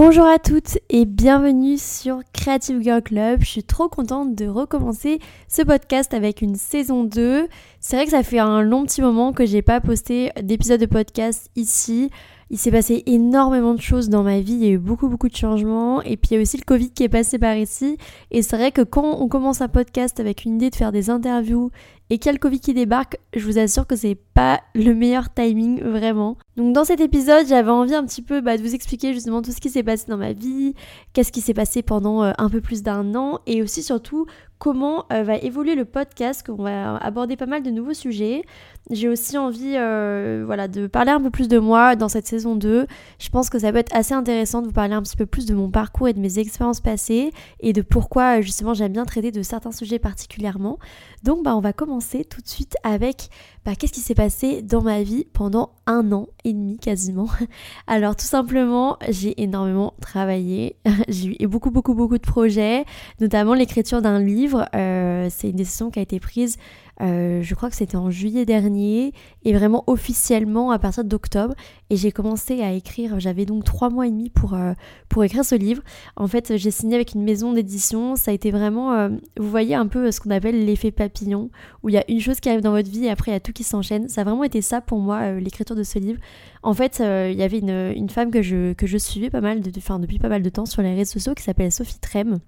Bonjour à toutes et bienvenue sur Creative Girl Club. Je suis trop contente de recommencer ce podcast avec une saison 2. C'est vrai que ça fait un long petit moment que j'ai pas posté d'épisode de podcast ici. Il s'est passé énormément de choses dans ma vie, il y a eu beaucoup beaucoup de changements et puis il y a aussi le Covid qui est passé par ici et c'est vrai que quand on commence un podcast avec une idée de faire des interviews et qu'il le Covid qui débarque, je vous assure que c'est pas le meilleur timing vraiment. Donc dans cet épisode, j'avais envie un petit peu bah, de vous expliquer justement tout ce qui s'est passé dans ma vie, qu'est-ce qui s'est passé pendant euh, un peu plus d'un an et aussi surtout comment euh, va évoluer le podcast, qu'on va aborder pas mal de nouveaux sujets. J'ai aussi envie euh, voilà, de parler un peu plus de moi dans cette saison 2. Je pense que ça peut être assez intéressant de vous parler un petit peu plus de mon parcours et de mes expériences passées et de pourquoi justement j'aime bien traiter de certains sujets particulièrement. Donc bah, on va commencer tout de suite avec bah, qu'est-ce qui s'est passé dans ma vie pendant un an et demi quasiment. Alors tout simplement j'ai énormément travaillé, j'ai eu beaucoup beaucoup beaucoup de projets, notamment l'écriture d'un livre. Euh, c'est une décision qui a été prise euh, je crois que c'était en juillet dernier et vraiment officiellement à partir d'octobre. Et j'ai commencé à écrire, j'avais donc trois mois et demi pour, euh, pour écrire ce livre. En fait, j'ai signé avec une maison d'édition. Ça a été vraiment, vous voyez un peu ce qu'on appelle l'effet papillon, où il y a une chose qui arrive dans votre vie et après il y a tout qui s'enchaîne. Ça a vraiment été ça pour moi, l'écriture de ce livre. En fait, il y avait une, une, femme que je, que je suivais pas mal de, depuis pas mal de temps sur les réseaux sociaux qui s'appelle Sophie Trem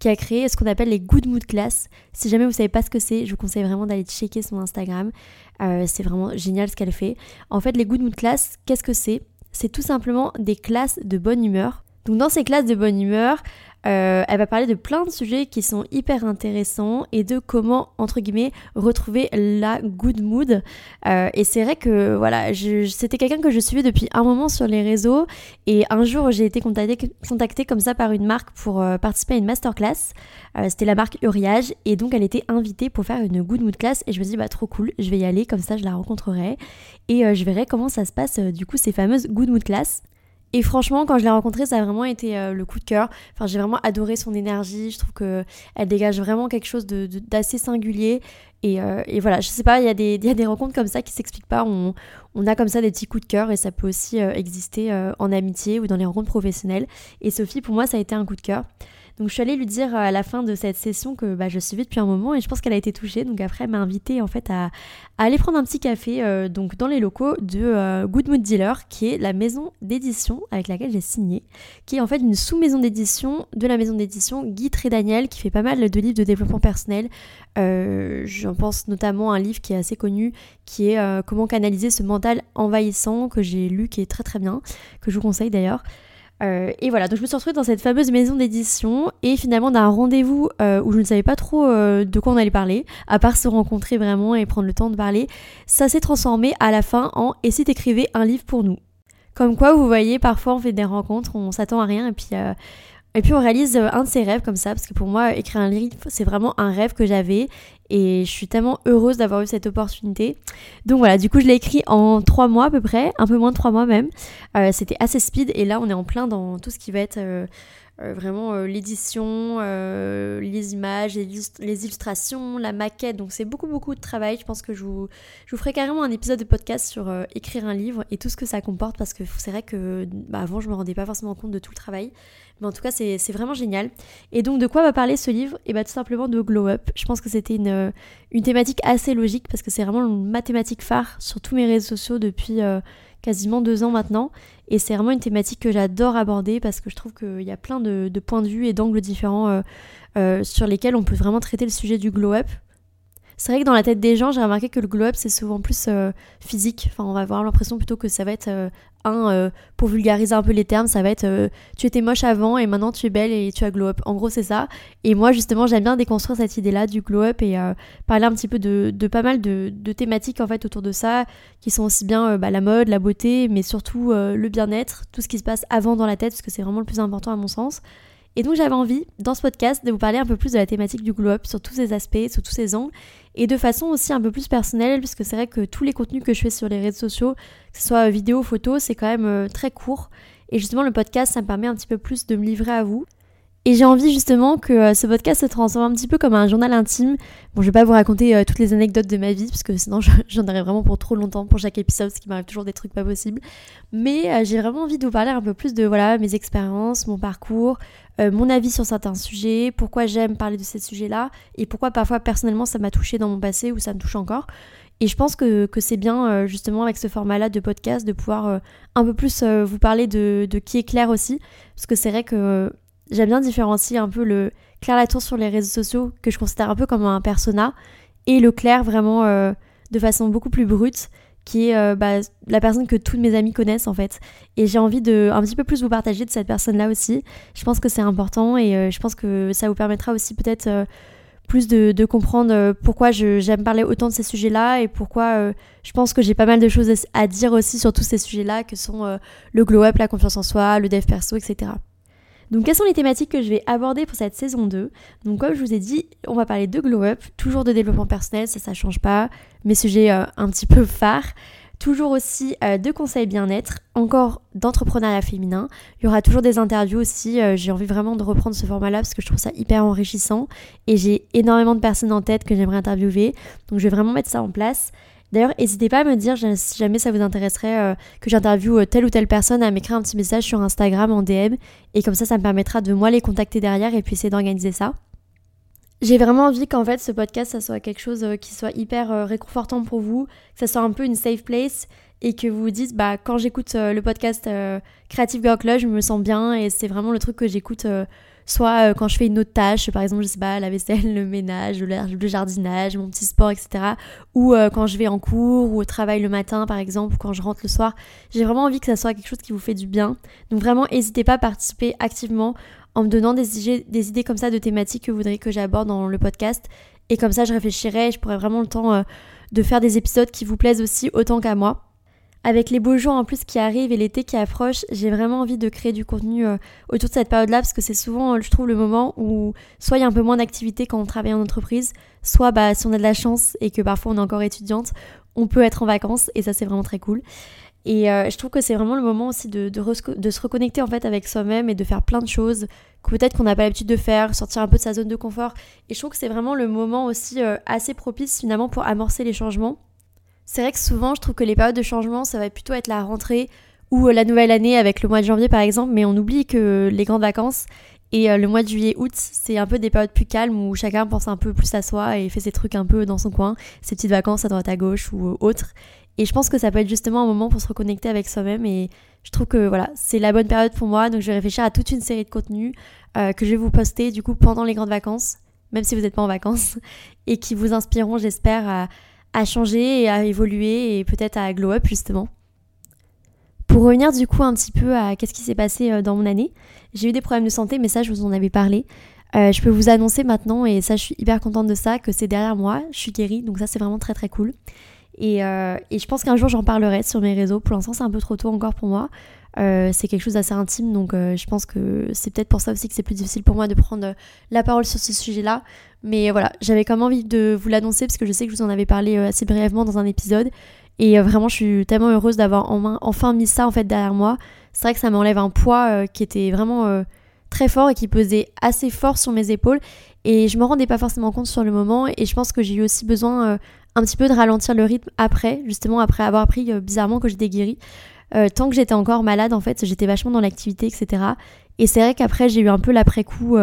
qui a créé ce qu'on appelle les Good Mood Class. Si jamais vous savez pas ce que c'est, je vous conseille vraiment d'aller checker son Instagram. Euh, c'est vraiment génial ce qu'elle fait. En fait, les Good Mood Class, qu'est-ce que c'est? C'est tout simplement des classes de bonne humeur. Donc dans ces classes de bonne humeur, euh, elle va parler de plein de sujets qui sont hyper intéressants et de comment, entre guillemets, retrouver la good mood. Euh, et c'est vrai que, voilà, c'était quelqu'un que je suivais depuis un moment sur les réseaux et un jour j'ai été contactée, comme ça par une marque pour euh, participer à une masterclass. c'était la marque Uriage et donc elle était invitée pour faire une good mood class et je me suis dit, bah trop cool, je vais y aller, comme ça je la rencontrerai et je verrai comment ça se passe du coup ces fameuses good mood class. Et franchement, quand je l'ai rencontrée, ça a vraiment été euh, le coup de cœur. Enfin, j'ai vraiment adoré son énergie. Je trouve que elle dégage vraiment quelque chose d'assez singulier. Et, euh, et, voilà, je sais pas, il y, a des, rencontres comme ça qui s'expliquent pas. On, on, a comme ça des petits coups de cœur et ça peut aussi euh, exister en amitié ou dans les rencontres professionnelles. Et Sophie, pour moi, ça a été un coup de cœur. Donc je suis allée lui dire à la fin de cette session que bah, je suivais depuis un moment et je pense qu'elle a été touchée. Donc après elle m'a invitée en fait à, aller prendre un petit café euh, donc dans les locaux de euh, Good Mood Dealer qui est la maison d'édition avec laquelle j'ai signé, qui est en fait une sous-maison d'édition de la maison d'édition Guy Daniel qui fait pas mal de livres de développement personnel. Euh, J'en pense notamment à un livre qui est assez connu qui est euh, Comment canaliser ce mental envahissant que j'ai lu qui est très très bien, que je vous conseille d'ailleurs. Euh, et voilà, donc je me suis retrouvée dans cette fameuse maison d'édition et finalement d'un rendez-vous euh, où je ne savais pas trop euh, de quoi on allait parler, à part se rencontrer vraiment et prendre le temps de parler, ça s'est transformé à la fin en et si t'écrivais un livre pour nous? Comme quoi, vous voyez, parfois on fait des rencontres, on s'attend à rien et puis et puis on réalise euh, un de ses rêves comme ça, parce que pour moi, écrire un livre, c'est vraiment un rêve que j'avais. Et je suis tellement heureuse d'avoir eu cette opportunité. Donc voilà, du coup, je l'ai écrit en trois mois à peu près, un peu moins de trois mois même. Euh, c'était assez speed, et là, on est en plein dans tout ce qui va être... Euh, euh, vraiment euh, l'édition, euh, les images, les, illustrations, la maquette. Donc c'est beaucoup beaucoup de travail. Je pense que je vous, je vous ferai carrément un épisode de podcast sur écrire un livre et tout ce que ça comporte parce que c'est vrai que bah, avant je me rendais pas forcément compte de tout le travail. Mais en tout cas c'est vraiment génial. Et donc de quoi va parler ce livre? Et eh bah tout simplement de Glow Up. Je pense que c'était une, une thématique assez logique parce que c'est vraiment une mathématique phare sur tous mes réseaux sociaux depuis quasiment deux ans maintenant. Et c'est vraiment une thématique que j'adore aborder parce que je trouve qu'il y a plein de, points de vue et d'angles différents euh, euh, sur lesquels on peut vraiment traiter le sujet du glow-up. C'est vrai que dans la tête des gens, j'ai remarqué que le glow-up, c'est souvent plus euh, physique. Enfin, on va avoir l'impression plutôt que ça va être un, euh, pour vulgariser un peu les termes, ça va être euh, tu étais moche avant et maintenant tu es belle et tu as glow up. En gros, c'est ça. Et moi, justement, j'aime bien déconstruire cette idée-là du glow up et euh, parler un petit peu de, pas mal de, thématiques en fait autour de ça, qui sont aussi bien bah, la mode, la beauté, mais surtout le bien-être, tout ce qui se passe avant dans la tête, parce que c'est vraiment le plus important à mon sens. Et donc j'avais envie, dans ce podcast, de vous parler un peu plus de la thématique du glow up, sur tous ses aspects, sur tous ses angles, et de façon aussi un peu plus personnelle, puisque c'est vrai que tous les contenus que je fais sur les réseaux sociaux, que ce soit vidéo, photo, c'est quand même euh, très court. Et justement, le podcast, ça me permet un petit peu plus de me livrer à vous. Et j'ai envie justement que euh, ce podcast se transforme un petit peu comme un journal intime. Bon, je vais pas vous raconter euh, toutes les anecdotes de ma vie, parce que sinon j'en aurais vraiment pour trop longtemps pour chaque épisode, parce qu'il m'arrive toujours des trucs pas possibles. Mais euh, j'ai vraiment envie de vous parler un peu plus de voilà mes expériences, mon parcours, mon avis sur certains sujets, pourquoi j'aime parler de ces sujets-là, et pourquoi parfois personnellement ça m'a touché dans mon passé ou ça me touche encore. Et je pense que, que c'est bien justement avec ce format-là de podcast de pouvoir un peu plus vous parler de, de, qui est Claire aussi, parce que c'est vrai que j'aime bien différencier un peu le Claire Latour sur les réseaux sociaux, que je considère un peu comme un persona, et le Claire vraiment euh, de façon beaucoup plus brute, qui est euh, bah, la personne que tous mes amis connaissent en fait. Et j'ai envie de un petit peu plus vous partager de cette personne-là aussi. Je pense que c'est important et euh, je pense que ça vous permettra aussi peut-être plus de, de, comprendre pourquoi j'aime parler autant de ces sujets-là et pourquoi je pense que j'ai pas mal de choses à dire aussi sur tous ces sujets-là que sont le glow-up, la confiance en soi, le dev perso, etc. Donc quelles sont les thématiques que je vais aborder pour cette saison 2 Donc comme je vous ai dit, on va parler de glow up, toujours de développement personnel, ça ça change pas, mes sujets euh, un petit peu phares. Toujours aussi euh, de conseils bien-être, encore d'entrepreneuriat féminin. Il y aura toujours des interviews aussi. Euh, j'ai envie vraiment de reprendre ce format-là parce que je trouve ça hyper enrichissant. Et j'ai énormément de personnes en tête que j'aimerais interviewer. Donc je vais vraiment mettre ça en place. D'ailleurs, n'hésitez pas à me dire si jamais ça vous intéresserait euh, que j'interviewe euh, telle ou telle personne, à m'écrire un petit message sur Instagram en DM. Et comme ça, ça me permettra de moi les contacter derrière et puis essayer d'organiser ça. J'ai vraiment envie qu'en fait ce podcast, ça soit quelque chose euh, qui soit hyper réconfortant pour vous, que ça soit un peu une safe place et que vous vous dites, bah quand j'écoute le podcast Creative Girl Club, je me sens bien et c'est vraiment le truc que j'écoute soit euh, quand je fais une autre tâche, par exemple, je sais pas, la vaisselle, le ménage, le jardinage, mon petit sport, etc. Ou euh, quand je vais en cours ou au travail le matin, par exemple, ou quand je rentre le soir. J'ai vraiment envie que ça soit quelque chose qui vous fait du bien. Donc vraiment, n'hésitez pas à participer activement en me donnant des idées, des idées comme ça de thématiques que vous voudriez que j'aborde dans le podcast. Et comme ça, je réfléchirai et je pourrai vraiment le temps euh, de faire des épisodes qui vous plaisent aussi autant qu'à moi. Avec les beaux jours en plus qui arrivent et l'été qui approche, j'ai vraiment envie de créer du contenu euh, autour de cette période-là parce que c'est souvent, euh, je trouve, le moment où soit il y a un peu moins d'activité quand on travaille en entreprise, soit bah, si on a de la chance et que parfois on est encore étudiante, on peut être en vacances et ça c'est vraiment très cool. Et euh, je trouve que c'est vraiment le moment aussi de, de, se reconnecter en fait avec soi-même et de faire plein de choses que peut-être qu'on n'a pas l'habitude de faire, sortir un peu de sa zone de confort. Et je trouve que c'est vraiment le moment aussi assez propice finalement pour amorcer les changements c'est vrai que souvent, je trouve que les périodes de changement, ça va plutôt être la rentrée ou euh, la nouvelle année avec le mois de janvier par exemple, mais on oublie que les grandes vacances et euh, le mois de juillet-août, c'est un peu des périodes plus calmes où chacun pense un peu plus à soi et fait ses trucs un peu dans son coin, ses petites vacances à droite à gauche ou autre. Et je pense que ça peut être justement un moment pour se reconnecter avec soi-même et je trouve que voilà, c'est la bonne période pour moi. Donc je vais réfléchir à toute une série de contenus euh, que je vais vous poster du coup pendant les grandes vacances, même si vous n'êtes pas en vacances, et qui vous inspireront, j'espère, à à changer et à évoluer et peut-être à glow up justement. Pour revenir du coup un petit peu à qu'est-ce qui s'est passé euh, dans mon année, j'ai eu des problèmes de santé, mais ça je vous en avais parlé. Euh, je peux vous annoncer maintenant, et ça je suis hyper contente de ça, que c'est derrière moi, je suis guérie, donc ça c'est vraiment très très cool. Et, euh, et je pense qu'un jour j'en parlerai sur mes réseaux, pour l'instant c'est un peu trop tôt encore pour moi. C'est quelque chose d'assez intime, donc je pense que c'est peut-être pour ça aussi que c'est plus difficile pour moi de prendre la parole sur ce sujet-là. Mais voilà, j'avais quand même envie de vous l'annoncer parce que je sais que je vous en avais parlé euh, assez brièvement dans un épisode. Et euh, vraiment, je suis tellement heureuse d'avoir enfin mis ça en fait derrière moi. C'est vrai que ça m'enlève un poids euh, qui était vraiment très fort et qui pesait assez fort sur mes épaules. Et je me rendais pas forcément compte sur le moment. Et je pense que j'ai eu aussi besoin un petit peu de ralentir le rythme après, justement après avoir appris bizarrement que j'étais guérie. Tant que j'étais encore malade, en fait, j'étais vachement dans l'activité, etc. Et c'est vrai qu'après, j'ai eu un peu l'après-coup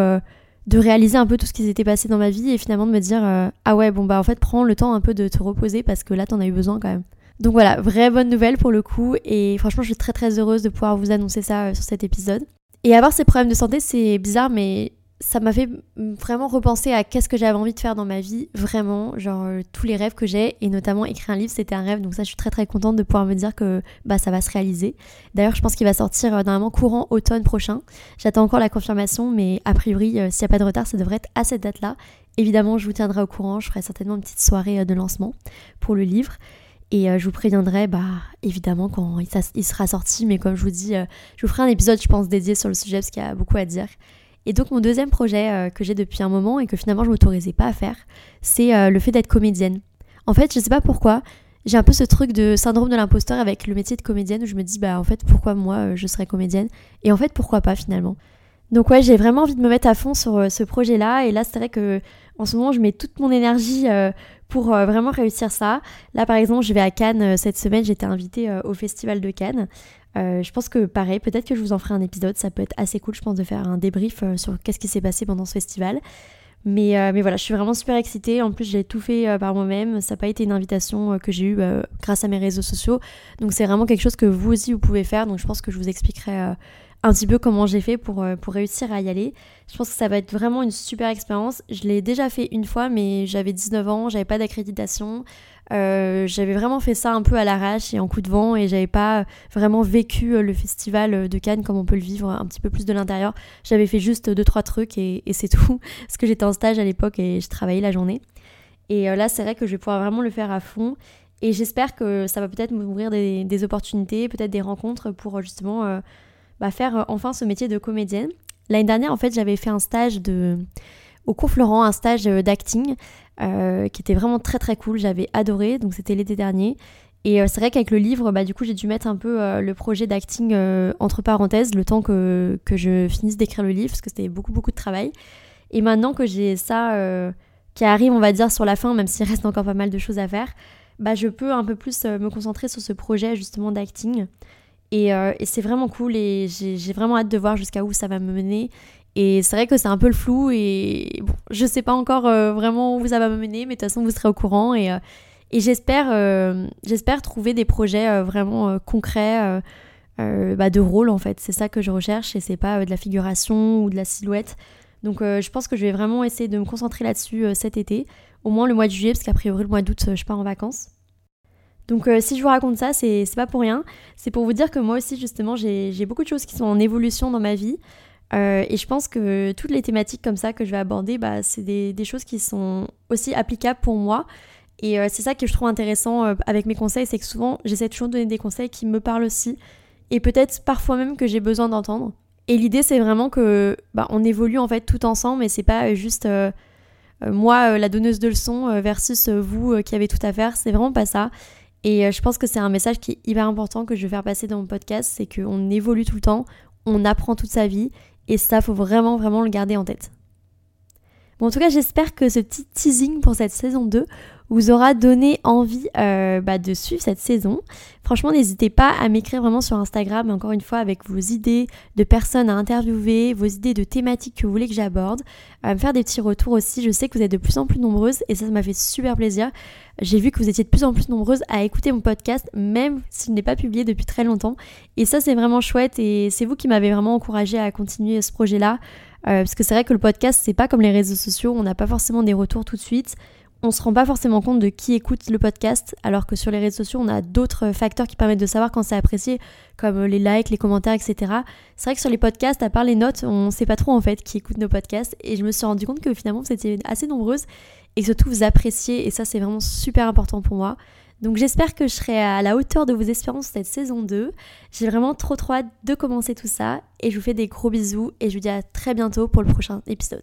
de réaliser un peu tout ce qui s'était passé dans ma vie et finalement de me dire euh, ah ouais bon bah en fait prends le temps un peu de te reposer parce que là t'en as eu besoin quand même. Donc voilà, vraie bonne nouvelle pour le coup et franchement je suis très très heureuse de pouvoir vous annoncer ça euh, sur cet épisode. Et avoir ces problèmes de santé c'est bizarre mais ça m'a fait vraiment repenser à qu'est-ce que j'avais envie de faire dans ma vie, vraiment, genre euh, tous les rêves que j'ai, et notamment écrire un livre, c'était un rêve, donc ça je suis très très contente de pouvoir me dire que bah, ça va se réaliser. D'ailleurs je pense qu'il va sortir euh, normalement courant automne prochain, j'attends encore la confirmation, mais a priori euh, s'il n'y a pas de retard ça devrait être à cette date-là. Évidemment je vous tiendrai au courant, je ferai certainement une petite soirée de lancement pour le livre. Et je vous préviendrai, bah, évidemment, quand il, sera sorti. Mais comme je vous dis, je vous ferai un épisode, je pense, dédié sur le sujet parce qu'il y a beaucoup à dire. Et donc mon deuxième projet euh, que j'ai depuis un moment et que finalement je m'autorisais pas à faire, c'est euh, le fait d'être comédienne. En fait, je sais pas pourquoi, j'ai un peu ce truc de syndrome de l'imposteur avec le métier de comédienne où je me dis bah en fait pourquoi moi euh, je serais comédienne? Et en fait pourquoi pas finalement? Donc ouais, j'ai vraiment envie de me mettre à fond sur ce projet-là. Et là, c'est vrai que en ce moment, je mets toute mon énergie euh, pour euh, vraiment réussir ça. Là, par exemple, je vais à Cannes cette semaine. J'étais invitée au Festival de Cannes. je pense que pareil, peut-être que je vous en ferai un épisode. Ça peut être assez cool, je pense, de faire un débrief sur qu'est-ce qui s'est passé pendant ce festival. Mais, mais, voilà, je suis vraiment super excitée. En plus, j'ai tout fait par moi-même. Ça n'a pas été une invitation que j'ai eue grâce à mes réseaux sociaux. Donc, c'est vraiment quelque chose que vous aussi, vous pouvez faire. Donc, je pense que je vous expliquerai un petit peu comment j'ai fait pour, euh, pour réussir à y aller. Je pense que ça va être vraiment une super expérience. Je l'ai déjà fait une fois, mais j'avais 19 ans, j'avais pas d'accréditation. Euh, j'avais vraiment fait ça un peu à l'arrache et en coup de vent et j'avais pas vraiment vécu euh, le festival de Cannes comme on peut le vivre un petit peu plus de l'intérieur. J'avais fait juste deux trois trucs et, c'est tout parce que j'étais en stage à l'époque et je travaillais la journée. Et là c'est vrai que je vais pouvoir vraiment le faire à fond et j'espère que ça va peut-être m'ouvrir des, des opportunités, peut-être des rencontres pour justement bah, faire euh, enfin ce métier de comédienne. L'année dernière, en fait, j'avais fait un stage de au cours Florent, un stage euh, d'acting euh, qui était vraiment très très cool. J'avais adoré, donc c'était l'été dernier. Et c'est vrai qu'avec le livre, bah, du coup, j'ai dû mettre un peu le projet d'acting entre parenthèses le temps que, que je finisse d'écrire le livre parce que c'était beaucoup beaucoup de travail. Et maintenant que j'ai ça qui arrive, on va dire, sur la fin, même s'il reste encore pas mal de choses à faire, bah, je peux un peu plus me concentrer sur ce projet justement d'acting. Euh, et, c'est vraiment cool et j'ai vraiment hâte de voir jusqu'à où ça va me mener. Et c'est vrai que c'est un peu le flou et bon, je sais pas encore euh, vraiment où ça va me mener, mais de toute façon vous serez au courant et, euh, et j'espère trouver des projets vraiment concrets bah, de rôle en fait. C'est ça que je recherche et c'est pas de la figuration ou de la silhouette. Donc je pense que je vais vraiment essayer de me concentrer là-dessus cet été, au moins le mois de juillet parce qu'a priori le mois d'août je pars en vacances. Donc euh, si je vous raconte ça, c'est pas pour rien. C'est pour vous dire que moi aussi, justement, j'ai beaucoup de choses qui sont en évolution dans ma vie. Euh, et je pense que toutes les thématiques comme ça que je vais aborder, bah, c'est des, choses qui sont aussi applicables pour moi. Et euh, c'est ça que je trouve intéressant avec mes conseils, c'est que souvent, j'essaie toujours de donner des conseils qui me parlent aussi. Et peut-être parfois même que j'ai besoin d'entendre. Et l'idée, c'est vraiment que bah, on évolue en fait tout ensemble, et c'est pas juste moi, la donneuse de leçons, versus vous qui avez tout à faire. C'est vraiment pas ça. Et euh, je pense que c'est un message qui est hyper important que je vais faire passer dans mon podcast, c'est qu'on évolue tout le temps, on apprend toute sa vie, et ça, faut vraiment, vraiment le garder en tête. Bon, en tout cas, j'espère que ce petit teasing pour cette saison 2 vous aura donné envie euh, bah, de suivre cette saison. Franchement, n'hésitez pas à m'écrire vraiment sur Instagram, encore une fois, avec vos idées de personnes à interviewer, vos idées de thématiques que vous voulez que j'aborde, à me faire des petits retours aussi. Je sais que vous êtes de plus en plus nombreuses et ça, ça m'a fait super plaisir. J'ai vu que vous étiez de plus en plus nombreuses à écouter mon podcast, même s'il n'est pas publié depuis très longtemps. Et ça, c'est vraiment chouette et c'est vous qui m'avez vraiment encouragé à continuer ce projet-là. Euh, parce que c'est vrai que le podcast, c'est pas comme les réseaux sociaux, on n'a pas forcément des retours tout de suite on se rend pas forcément compte de qui écoute le podcast, alors que sur les réseaux sociaux, on a d'autres facteurs qui permettent de savoir quand c'est apprécié, comme les likes, les commentaires, etc. C'est vrai que sur les podcasts, à part les notes, on sait pas trop en fait qui écoute nos podcasts, et je me suis rendu compte que finalement, c'était assez nombreuses, et surtout vous appréciez, et ça c'est vraiment super important pour moi. Donc j'espère que je serai à la hauteur de vos espérances cette saison 2. J'ai vraiment trop trop hâte de commencer tout ça, et je vous fais des gros bisous, et je vous dis à très bientôt pour le prochain épisode.